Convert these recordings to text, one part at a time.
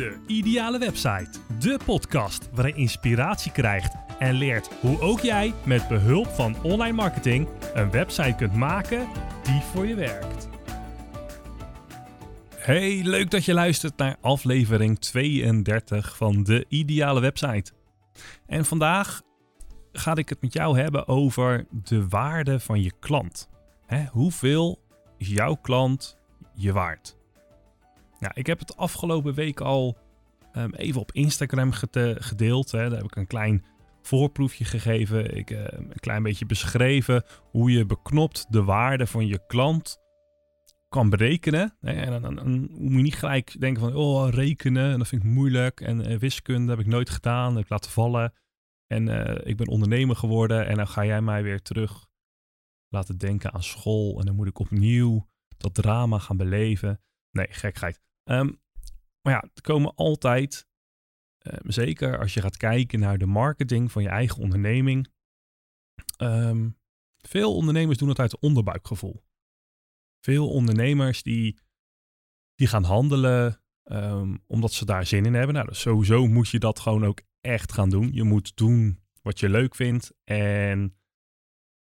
De Ideale Website. De podcast waarin je inspiratie krijgt en leert hoe ook jij met behulp van online marketing een website kunt maken die voor je werkt. Hey, leuk dat je luistert naar aflevering 32 van De Ideale Website. En vandaag ga ik het met jou hebben over de waarde van je klant. Hoeveel is jouw klant je waard? Nou, ik heb het afgelopen week al um, even op Instagram gedeeld. Hè. Daar heb ik een klein voorproefje gegeven. Ik uh, een klein beetje beschreven hoe je beknopt de waarde van je klant kan berekenen. Hè. En dan, moet je niet gelijk denken van, oh, rekenen, dat vind ik moeilijk. En uh, wiskunde heb ik nooit gedaan, heb ik laten vallen. En uh, ik ben ondernemer geworden en dan ga jij mij weer terug laten denken aan school. En dan moet ik opnieuw dat drama gaan beleven. Nee, gekheid. Um, maar ja, er komen altijd, um, zeker als je gaat kijken naar de marketing van je eigen onderneming. Um, veel ondernemers doen het uit onderbuikgevoel. Veel ondernemers die, die gaan handelen omdat ze daar zin in hebben. Nou, dus sowieso moet je dat gewoon ook echt gaan doen. Je moet doen wat je leuk vindt en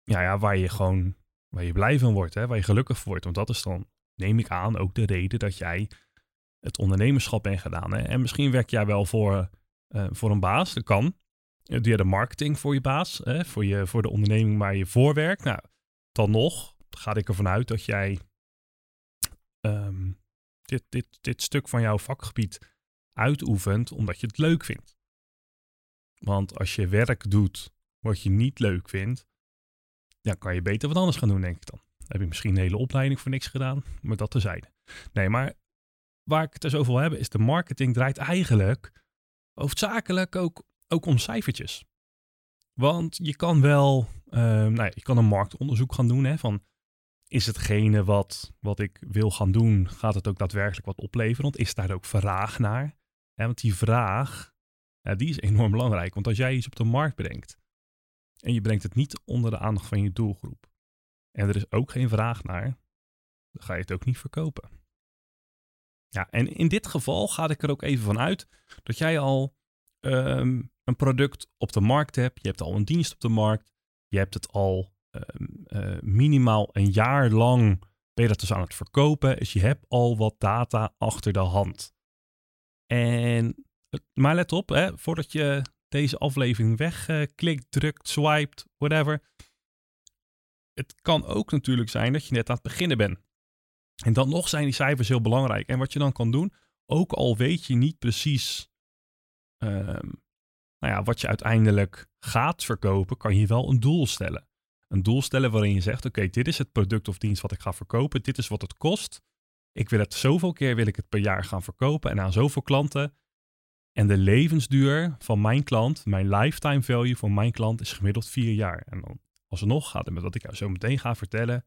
ja, ja, waar je gewoon waar je blij van wordt, hè, waar je gelukkig van wordt. Want dat is dan, neem ik aan, ook de reden dat jij het ondernemerschap bent gedaan. Hè? En misschien werk jij wel voor, uh, voor een baas, dat kan. Doe je de marketing voor je baas, hè? Voor, je, voor de onderneming waar je voor werkt. Nou, dan nog ga ik ervan uit dat jij um, dit, dit, dit stuk van jouw vakgebied uitoefent omdat je het leuk vindt. Want als je werk doet wat je niet leuk vindt, dan kan je beter wat anders gaan doen, denk ik dan. Heb je misschien een hele opleiding voor niks gedaan, maar dat terzijde. Nee, maar waar ik het dus over wil hebben, is de marketing draait eigenlijk hoofdzakelijk ook, ook om cijfertjes. Want je kan wel, uh, nou ja, je kan een marktonderzoek gaan doen hè, van is hetgene wat, wat ik wil gaan doen, gaat het ook daadwerkelijk wat opleveren? Want is daar ook vraag naar? Want die vraag, ja, die is enorm belangrijk. Want als jij iets op de markt brengt en je brengt het niet onder de aandacht van je doelgroep en er is ook geen vraag naar, dan ga je het ook niet verkopen. Ja, en in dit geval ga ik er ook even van uit dat jij al um, een product op de markt hebt. Je hebt al een dienst op de markt. Je hebt het al um, uh, minimaal een jaar lang ben dat dus aan het verkopen. Dus je hebt al wat data achter de hand. En, maar let op, hè, voordat je deze aflevering wegklikt, drukt, swiped, whatever. Het kan ook natuurlijk zijn dat je net aan het beginnen bent. En dan nog zijn die cijfers heel belangrijk. En wat je dan kan doen, ook al weet je niet precies um, nou ja, wat je uiteindelijk gaat verkopen, kan je wel een doel stellen. Een doel stellen waarin je zegt: Oké, dit is het product of dienst wat ik ga verkopen. Dit is wat het kost. Ik wil het zoveel keer wil ik het per jaar gaan verkopen en aan zoveel klanten. En de levensduur van mijn klant, mijn lifetime value van mijn klant is gemiddeld vier jaar. En dan alsnog gaat het met wat ik jou zo meteen ga vertellen,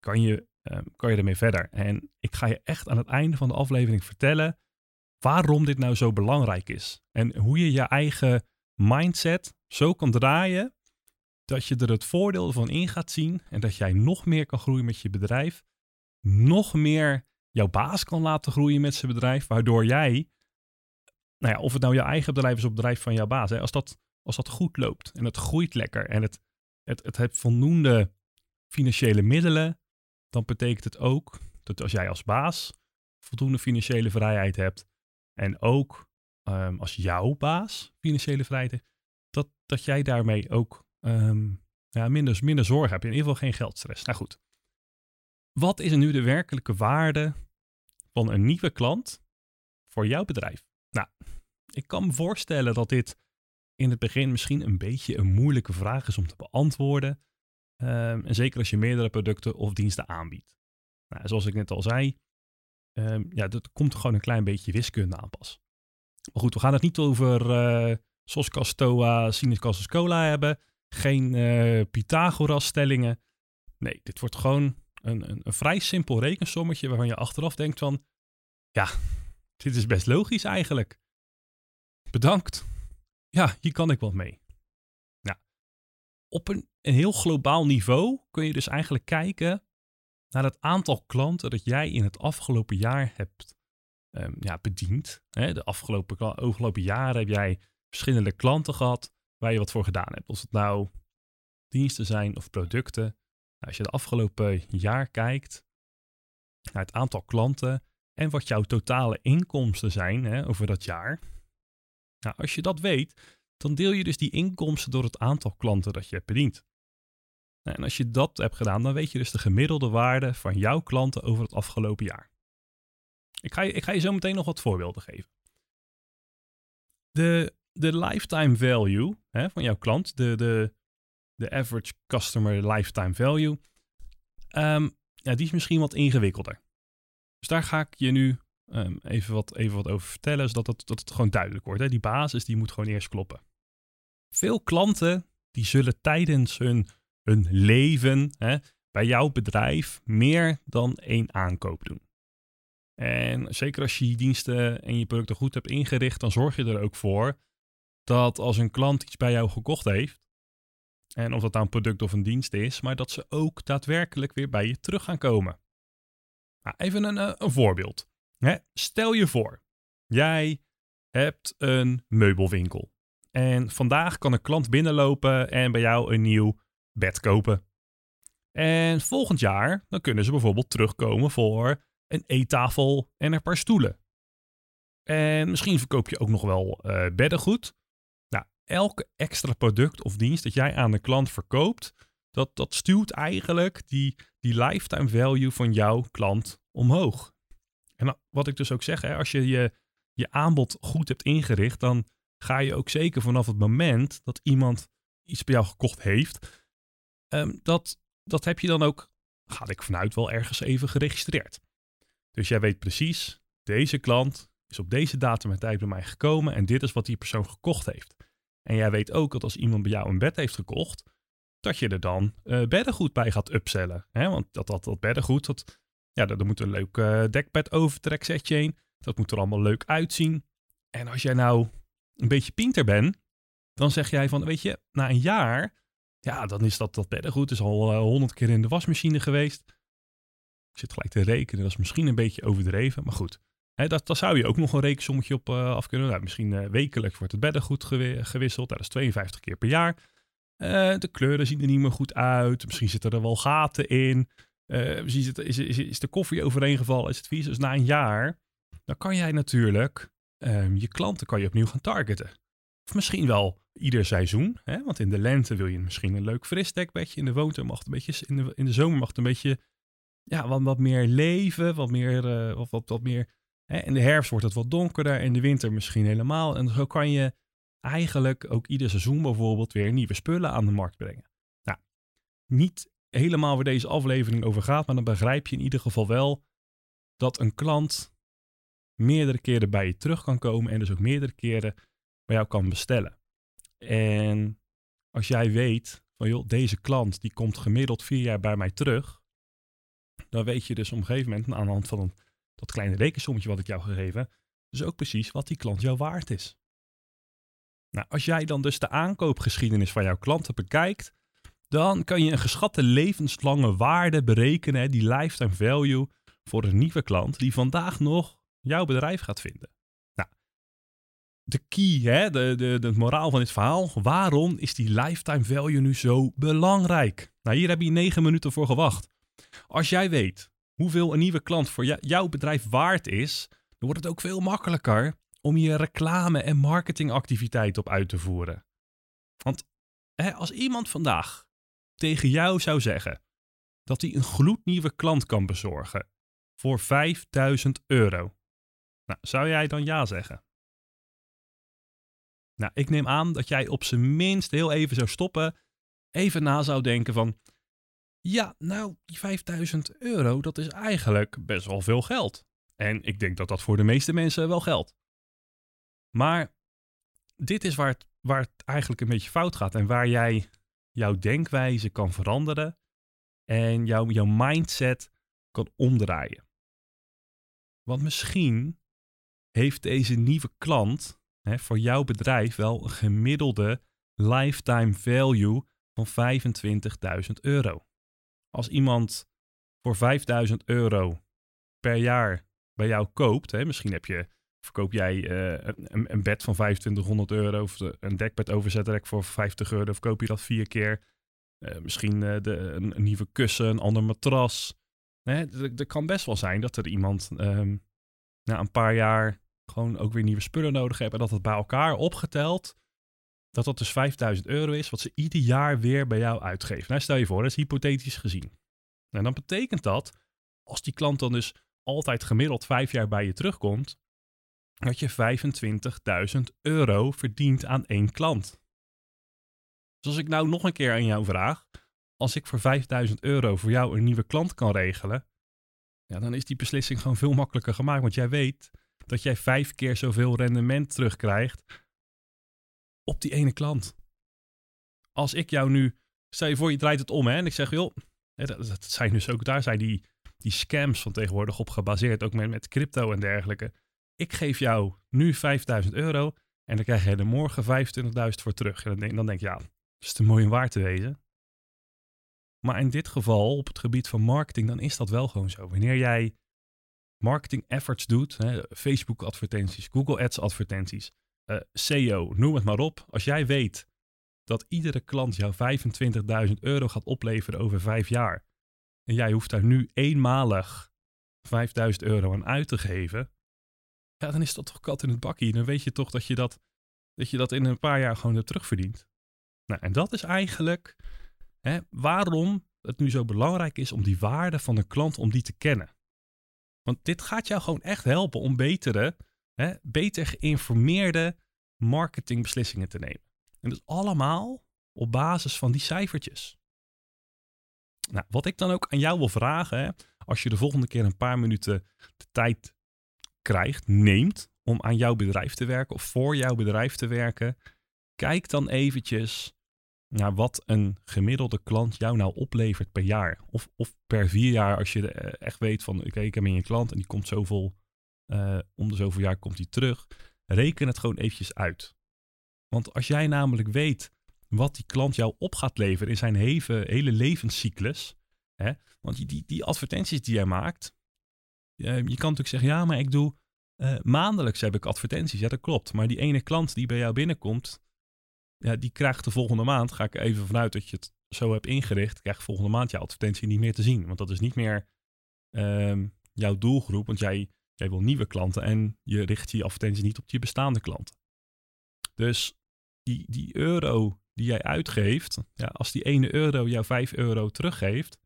kan je um, kan je ermee verder. En ik ga je echt aan het einde van de aflevering vertellen waarom dit nou zo belangrijk is. En hoe je je eigen mindset zo kan draaien dat je er het voordeel van in gaat zien en dat jij nog meer kan groeien met je bedrijf. Nog meer jouw baas kan laten groeien met zijn bedrijf, waardoor jij, nou ja, of het nou je eigen bedrijf is of het bedrijf van jouw baas, hè, als, dat, als dat goed loopt en het groeit lekker en het, het, het heeft voldoende financiële middelen, dan betekent het ook dat als jij als baas voldoende financiële vrijheid hebt en ook um, als jouw baas financiële vrijheid heeft, dat, dat jij daarmee ook um, ja, minder, minder zorg hebt. In ieder geval geen geldstress. Nou goed. Wat is nu de werkelijke waarde van een nieuwe klant voor jouw bedrijf? Nou, ik kan me voorstellen dat dit in het begin misschien een beetje een moeilijke vraag is om te beantwoorden. Um, en zeker als je meerdere producten of diensten aanbiedt. Nou, zoals ik net al zei, um, ja, dat komt gewoon een klein beetje wiskunde aan pas. Maar goed, we gaan het niet over uh, Stoa, Sinus, Casus, Cola hebben. Geen uh, Pythagoras-stellingen. Nee, dit wordt gewoon een, een, een vrij simpel rekensommetje waarvan je achteraf denkt van... Ja, dit is best logisch eigenlijk. Bedankt. Ja, hier kan ik wat mee op een, een heel globaal niveau kun je dus eigenlijk kijken naar het aantal klanten dat jij in het afgelopen jaar hebt ehm, ja, bediend. Hè? De afgelopen, afgelopen jaren heb jij verschillende klanten gehad waar je wat voor gedaan hebt. Of het nou diensten zijn of producten. Nou, als je de afgelopen jaar kijkt naar het aantal klanten en wat jouw totale inkomsten zijn hè, over dat jaar. Nou, als je dat weet, dan deel je dus die inkomsten door het aantal klanten dat je hebt bediend. Nou, en als je dat hebt gedaan, dan weet je dus de gemiddelde waarde van jouw klanten over het afgelopen jaar. Ik ga je, ik ga je zo meteen nog wat voorbeelden geven. De, de lifetime value hè, van jouw klant, de, de, de average customer lifetime value, ehm, die is misschien wat ingewikkelder. Dus daar ga ik je nu um, even, wat, even wat over vertellen, zodat het, dat het gewoon duidelijk wordt. Hè. Die basis die moet gewoon eerst kloppen. Veel klanten die zullen tijdens hun, hun leven hè, bij jouw bedrijf meer dan één aankoop doen. En zeker als je je diensten en je producten goed hebt ingericht, dan zorg je er ook voor dat als een klant iets bij jou gekocht heeft, en of dat nou een product of een dienst is, maar dat ze ook daadwerkelijk weer bij je terug gaan komen. Nou, even een, eh, een voorbeeld. Stel je voor, jij hebt een meubelwinkel. En vandaag kan een klant binnenlopen en bij jou een nieuw bed kopen. En volgend jaar dan kunnen ze bijvoorbeeld terugkomen voor een eettafel en een paar stoelen. En misschien verkoop je ook nog wel uh, beddengoed. Nou, elke extra product of dienst dat jij aan de klant verkoopt, dat, dat stuwt eigenlijk die, die lifetime value van jouw klant omhoog. En wat ik dus ook zeg, hè, als je, je je aanbod goed hebt ingericht, dan ga je ook zeker vanaf het moment dat iemand iets bij jou gekocht heeft, um, dat, dat heb je dan ook, ga ik vanuit, wel ergens even geregistreerd. Dus jij weet precies, deze klant is op deze datum en tijd bij mij gekomen en dit is wat die persoon gekocht heeft. En jij weet ook dat als iemand bij jou een bed heeft gekocht, dat je er dan uh, beddengoed bij gaat upsellen. Hè? Want dat, dat, dat beddengoed, dat, ja, er moet een leuk uh, dekbed overtreksetje in. Dat moet er allemaal leuk uitzien. En als jij nou een beetje pinter bent, dan zeg jij van, weet je, na een jaar, ja, dan is dat, dat beddengoed is al eh, honderd keer in de wasmachine geweest. Ik zit gelijk te rekenen, dat is misschien een beetje overdreven, maar goed. Hè, dat, daar zou je ook nog een rekensommetje op uh, af kunnen. Nou, misschien uh, wekelijks wordt het beddengoed gewisseld. Dat is 52 keer per jaar. de kleuren zien er niet meer goed uit. Misschien zitten er wel gaten in. misschien is, is, is de koffie overeengevallen. Is het vies? Dus na een jaar, dan kan jij natuurlijk um, je klanten kan je opnieuw gaan targeten. Of misschien wel ieder seizoen. Hè? Want in de lente wil je misschien een leuk fris dekbedje. In de woontuin mag het een beetje, in de, in de zomer mag het een beetje, ja, wat, wat meer leven. Wat meer, uh, wat, wat, wat meer. Hè? In de herfst wordt het wat donkerder. In de winter misschien helemaal. En zo kan je eigenlijk ook ieder seizoen bijvoorbeeld weer nieuwe spullen aan de markt brengen. Nou, niet helemaal waar deze aflevering over gaat, maar dan begrijp je in ieder geval wel dat een klant meerdere keren bij je terug kan komen en dus ook meerdere keren bij jou kan bestellen. En als jij weet van joh, deze klant die komt gemiddeld vier jaar bij mij terug, dan weet je dus op een gegeven moment aan de hand van dat kleine rekensommetje wat ik jou gegeven dus ook precies wat die klant jou waard is. Nou, als jij dan dus de aankoopgeschiedenis van jouw klanten bekijkt, dan kan je een geschatte levenslange waarde berekenen, die lifetime value voor een nieuwe klant die vandaag nog jouw bedrijf gaat vinden. Nou, de key, hè, de, de, de moraal van dit verhaal. Waarom is die lifetime value nu zo belangrijk? Nou, hier heb je negen minuten voor gewacht. Als jij weet hoeveel een nieuwe klant voor jouw bedrijf waard is, dan wordt het ook veel makkelijker om je reclame- en marketingactiviteit op uit te voeren. Want hè, als iemand vandaag tegen jou zou zeggen dat hij een gloednieuwe klant kan bezorgen voor 5000 euro, nou, zou jij dan ja zeggen? Nou, ik neem aan dat jij op zijn minst heel even zou stoppen, even na zou denken van, ja, nou, die 5000 euro, dat is eigenlijk best wel veel geld. En ik denk dat dat voor de meeste mensen wel geldt. Maar dit is waar het, waar het eigenlijk een beetje fout gaat en waar jij jouw denkwijze kan veranderen en jouw, jouw mindset kan omdraaien. Want misschien heeft deze nieuwe klant hè, voor jouw bedrijf wel een gemiddelde lifetime value van 25.000 euro. Als iemand voor 5.000 euro per jaar bij jou koopt, hè, misschien heb je, verkoop jij eh, een, een, bed van 2500 euro of een dekbed overzetrek voor 50 euro, verkoop je dat vier keer. Uh, misschien de, een, nieuwe kussen, een ander matras. Er kan best wel zijn dat er iemand um, na een paar jaar gewoon ook weer nieuwe spullen nodig heeft en dat het bij elkaar opgeteld dat dat dus 5000 euro is wat ze ieder jaar weer bij jou uitgeven. Nou, stel je voor, dat is hypothetisch gezien. En dan betekent dat, als die klant dan dus altijd gemiddeld vijf jaar bij je terugkomt, dat je 25.000 euro verdient aan één klant. Dus als ik nou nog een keer aan jou vraag, als ik voor 5000 euro voor jou een nieuwe klant kan regelen, ja, dan is die beslissing gewoon veel makkelijker gemaakt. Want jij weet dat jij vijf keer zoveel rendement terugkrijgt op die ene klant. Als ik jou nu, stel je voor je draait het om hè, en ik zeg joh, dat, zijn dus ook, daar zijn die, die scams van tegenwoordig op gebaseerd, ook met, met crypto en dergelijke. Ik geef jou nu 5000 euro en dan krijg je er morgen 25.000 voor terug. En dan denk, dan denk je, ja, dat is te mooi om waar te wezen. Maar in dit geval, op het gebied van marketing, dan is dat wel gewoon zo. Wanneer jij marketing efforts doet, Facebook advertenties, Google Ads advertenties, uh, noem het maar op. Als jij weet dat iedere klant jou 25.000 euro gaat opleveren over vijf jaar. En jij hoeft daar nu eenmalig 5000 euro aan uit te geven. Ja, dan is dat toch kat in het bakkie. Dan weet je toch dat je dat, dat, je dat in een paar jaar gewoon hebt terugverdiend. Nou, en dat is eigenlijk hè, waarom het nu zo belangrijk is om die waarde van een klant, om die te kennen. Want dit gaat jou gewoon echt helpen om betere hè, beter geïnformeerde marketingbeslissingen te nemen. En dat allemaal op basis van die cijfertjes. Nou, wat ik dan ook aan jou wil vragen, hè, als je de volgende keer een paar minuten de tijd krijgt, neemt om aan jouw bedrijf te werken of voor jouw bedrijf te werken, kijk dan eventjes naar wat een gemiddelde klant jou nou oplevert per jaar. Of, of per vier jaar als je echt weet van, ik heb een klant en die komt zoveel uh, om de zoveel jaar komt hij terug. Reken het gewoon eventjes uit. Want als jij namelijk weet wat die klant jou op gaat leveren in zijn hele, levenscyclus. Hè, want die, die, die advertenties die jij maakt. je kan natuurlijk zeggen, ja, maar ik doe maandelijks heb ik advertenties. Ja, dat klopt. Maar die ene klant die bij jou binnenkomt, ja, die krijgt de volgende maand, ga ik even vanuit dat je het zo hebt ingericht, krijgt volgende maand jouw advertentie niet meer te zien. Want dat is niet meer uh, jouw doelgroep. Want jij Jij wil nieuwe klanten en je richt je advertentie niet op je bestaande klanten. Dus die, die euro die jij uitgeeft, ja, als die ene euro jou 5 euro teruggeeft,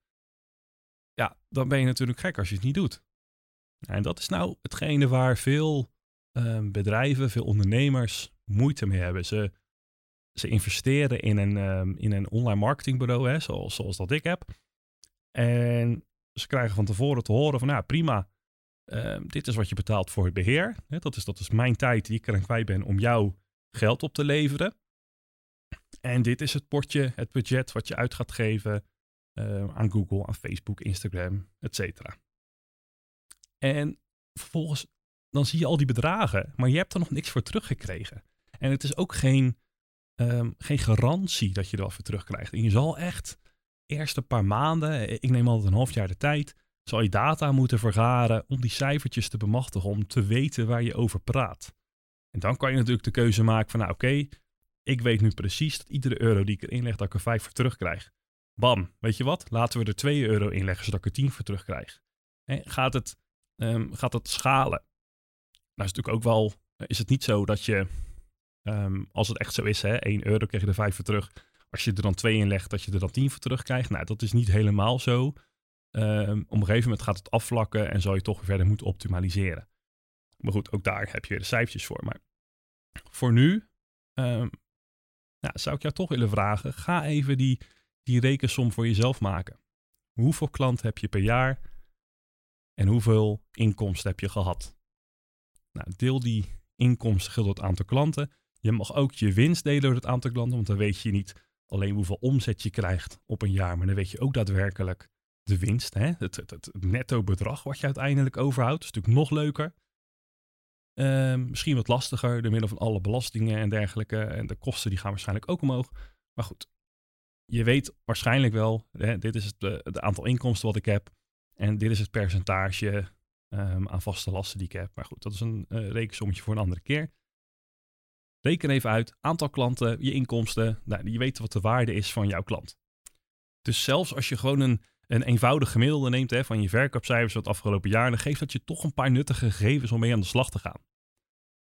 ja, dan ben je natuurlijk gek als je het niet doet. En dat is nou hetgene waar veel ehm, bedrijven, veel ondernemers moeite mee hebben. Ze, ze investeren in een, um, in een online marketingbureau, hè, zoals, zoals dat ik heb. En ze krijgen van tevoren te horen van, nou prima, Ehm, dit is wat je betaalt voor het beheer. dat, is, dat is mijn tijd die ik eraan kwijt ben om jou geld op te leveren. En dit is het potje, het budget wat je uit gaat geven ehm, aan Google, aan Facebook, Instagram, etc. En vervolgens, dan zie je al die bedragen, maar je hebt er nog niks voor teruggekregen. En het is ook geen, ehm, geen garantie dat je er wat voor terugkrijgt. En je zal echt eerst een paar maanden, ik neem altijd een half jaar de tijd, zal je data moeten vergaren om die cijfertjes te bemachtigen, om te weten waar je over praat. En dan kan je natuurlijk de keuze maken van, nou oké, ik weet nu precies dat iedere euro die ik erin leg, dat ik er 5 voor terugkrijg. Bam, weet je wat? Laten we er 2 euro in leggen, zodat ik er 10 voor terugkrijg. gaat, het, um, gaat het schalen? Nou is natuurlijk ook wel, is het niet zo dat je, um, als het echt zo is, hè, 1 euro krijg je er 5 voor terug. Als je er dan 2 in legt, dat je er dan 10 voor terugkrijgt. Nou, dat is niet helemaal zo. Um, op een gegeven moment gaat het afvlakken en zal je toch verder moeten optimaliseren. Maar goed, ook daar heb je weer de cijfertjes voor. Maar voor nu nou, zou ik jou toch willen vragen: ga even die, die rekensom voor jezelf maken. Hoeveel klanten heb je per jaar en hoeveel inkomsten heb je gehad? Nou, deel die inkomsten het aantal klanten. Je mag ook je winst delen door het aantal klanten, want dan weet je niet alleen hoeveel omzet je krijgt op een jaar, maar dan weet je ook daadwerkelijk de winst, hè? Het, het, netto bedrag wat je uiteindelijk overhoudt. is natuurlijk nog leuker. Ehm, misschien wat lastiger, door middel van alle belastingen en dergelijke. En de kosten die gaan waarschijnlijk ook omhoog. Maar goed, je weet waarschijnlijk wel, hè, dit is het, de, aantal inkomsten wat ik heb. En dit is het percentage ehm, aan vaste lasten die ik heb. Maar goed, dat is een uh, rekensommetje voor een andere keer. Reken even uit, aantal klanten, je inkomsten. Nou, je weet wat de waarde is van jouw klant. Dus zelfs als je gewoon een, een eenvoudig gemiddelde neemt hè, van je verkoopcijfers van het afgelopen jaar, dan geeft dat je toch een paar nuttige gegevens om mee aan de slag te gaan.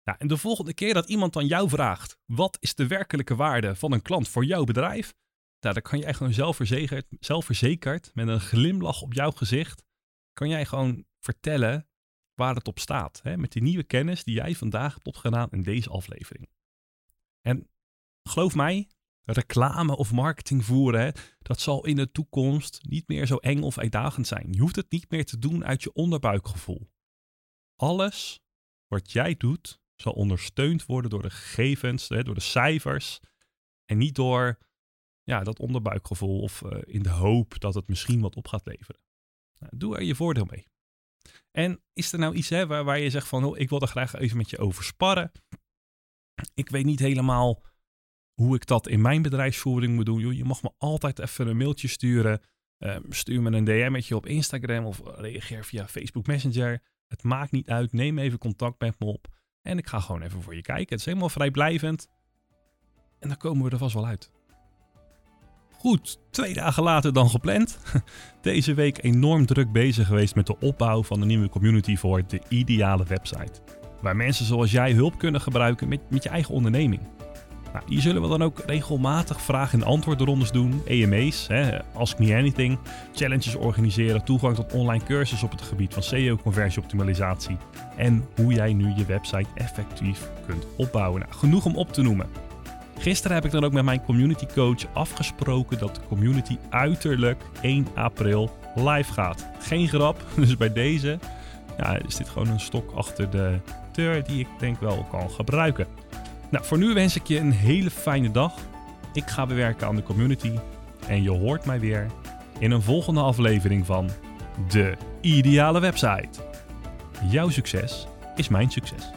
Nou, en de volgende keer dat iemand dan jou vraagt, wat is de werkelijke waarde van een klant voor jouw bedrijf? Nou, dan kan jij gewoon zelfverzekerd, zelfverzekerd met een glimlach op jouw gezicht, kan jij gewoon vertellen waar het op staat. Hè? Met die nieuwe kennis die jij vandaag hebt opgedaan in deze aflevering. En geloof mij, reclame of marketing voeren, dat zal in de toekomst niet meer zo eng of uitdagend zijn. Je hoeft het niet meer te doen uit je onderbuikgevoel. Alles wat jij doet, zal ondersteund worden door de gegevens, hè, door de cijfers. En niet door ja, dat onderbuikgevoel of uh, in de hoop dat het misschien wat op gaat leveren. Nou, doe er je voordeel mee. En is er nou iets hè, waar, waar je zegt van, oh, ik wil er graag even met je over sparren. Ik weet niet helemaal hoe ik dat in mijn bedrijfsvoering moet doen. je mag me altijd even een mailtje sturen. Um, stuur me een DM'tje op Instagram of reageer via Facebook Messenger. Het maakt niet uit. Neem even contact met me op. En ik ga gewoon even voor je kijken. Het is helemaal vrijblijvend. En dan komen we er vast wel uit. Goed, twee dagen later dan gepland. Deze week enorm druk bezig geweest met de opbouw van de nieuwe community voor de ideale website. Waar mensen zoals jij hulp kunnen gebruiken met, met je eigen onderneming. Nou, hier zullen we dan ook regelmatig vraag- en antwoordrondes doen, EMA's, hè, Ask Me Anything, challenges organiseren, toegang tot online cursussen op het gebied van SEO, conversieoptimalisatie en hoe jij nu je website effectief kunt opbouwen. Nou, genoeg om op te noemen. Gisteren heb ik dan ook met mijn community coach afgesproken dat de community uiterlijk 1 april live gaat. Geen grap, dus bij deze ja, is dit gewoon een stok achter de die ik denk wel kan gebruiken. Nou, voor nu wens ik je een hele fijne dag. Ik ga bewerken aan de community en je hoort mij weer in een volgende aflevering van De Ideale Website. Jouw succes is mijn succes.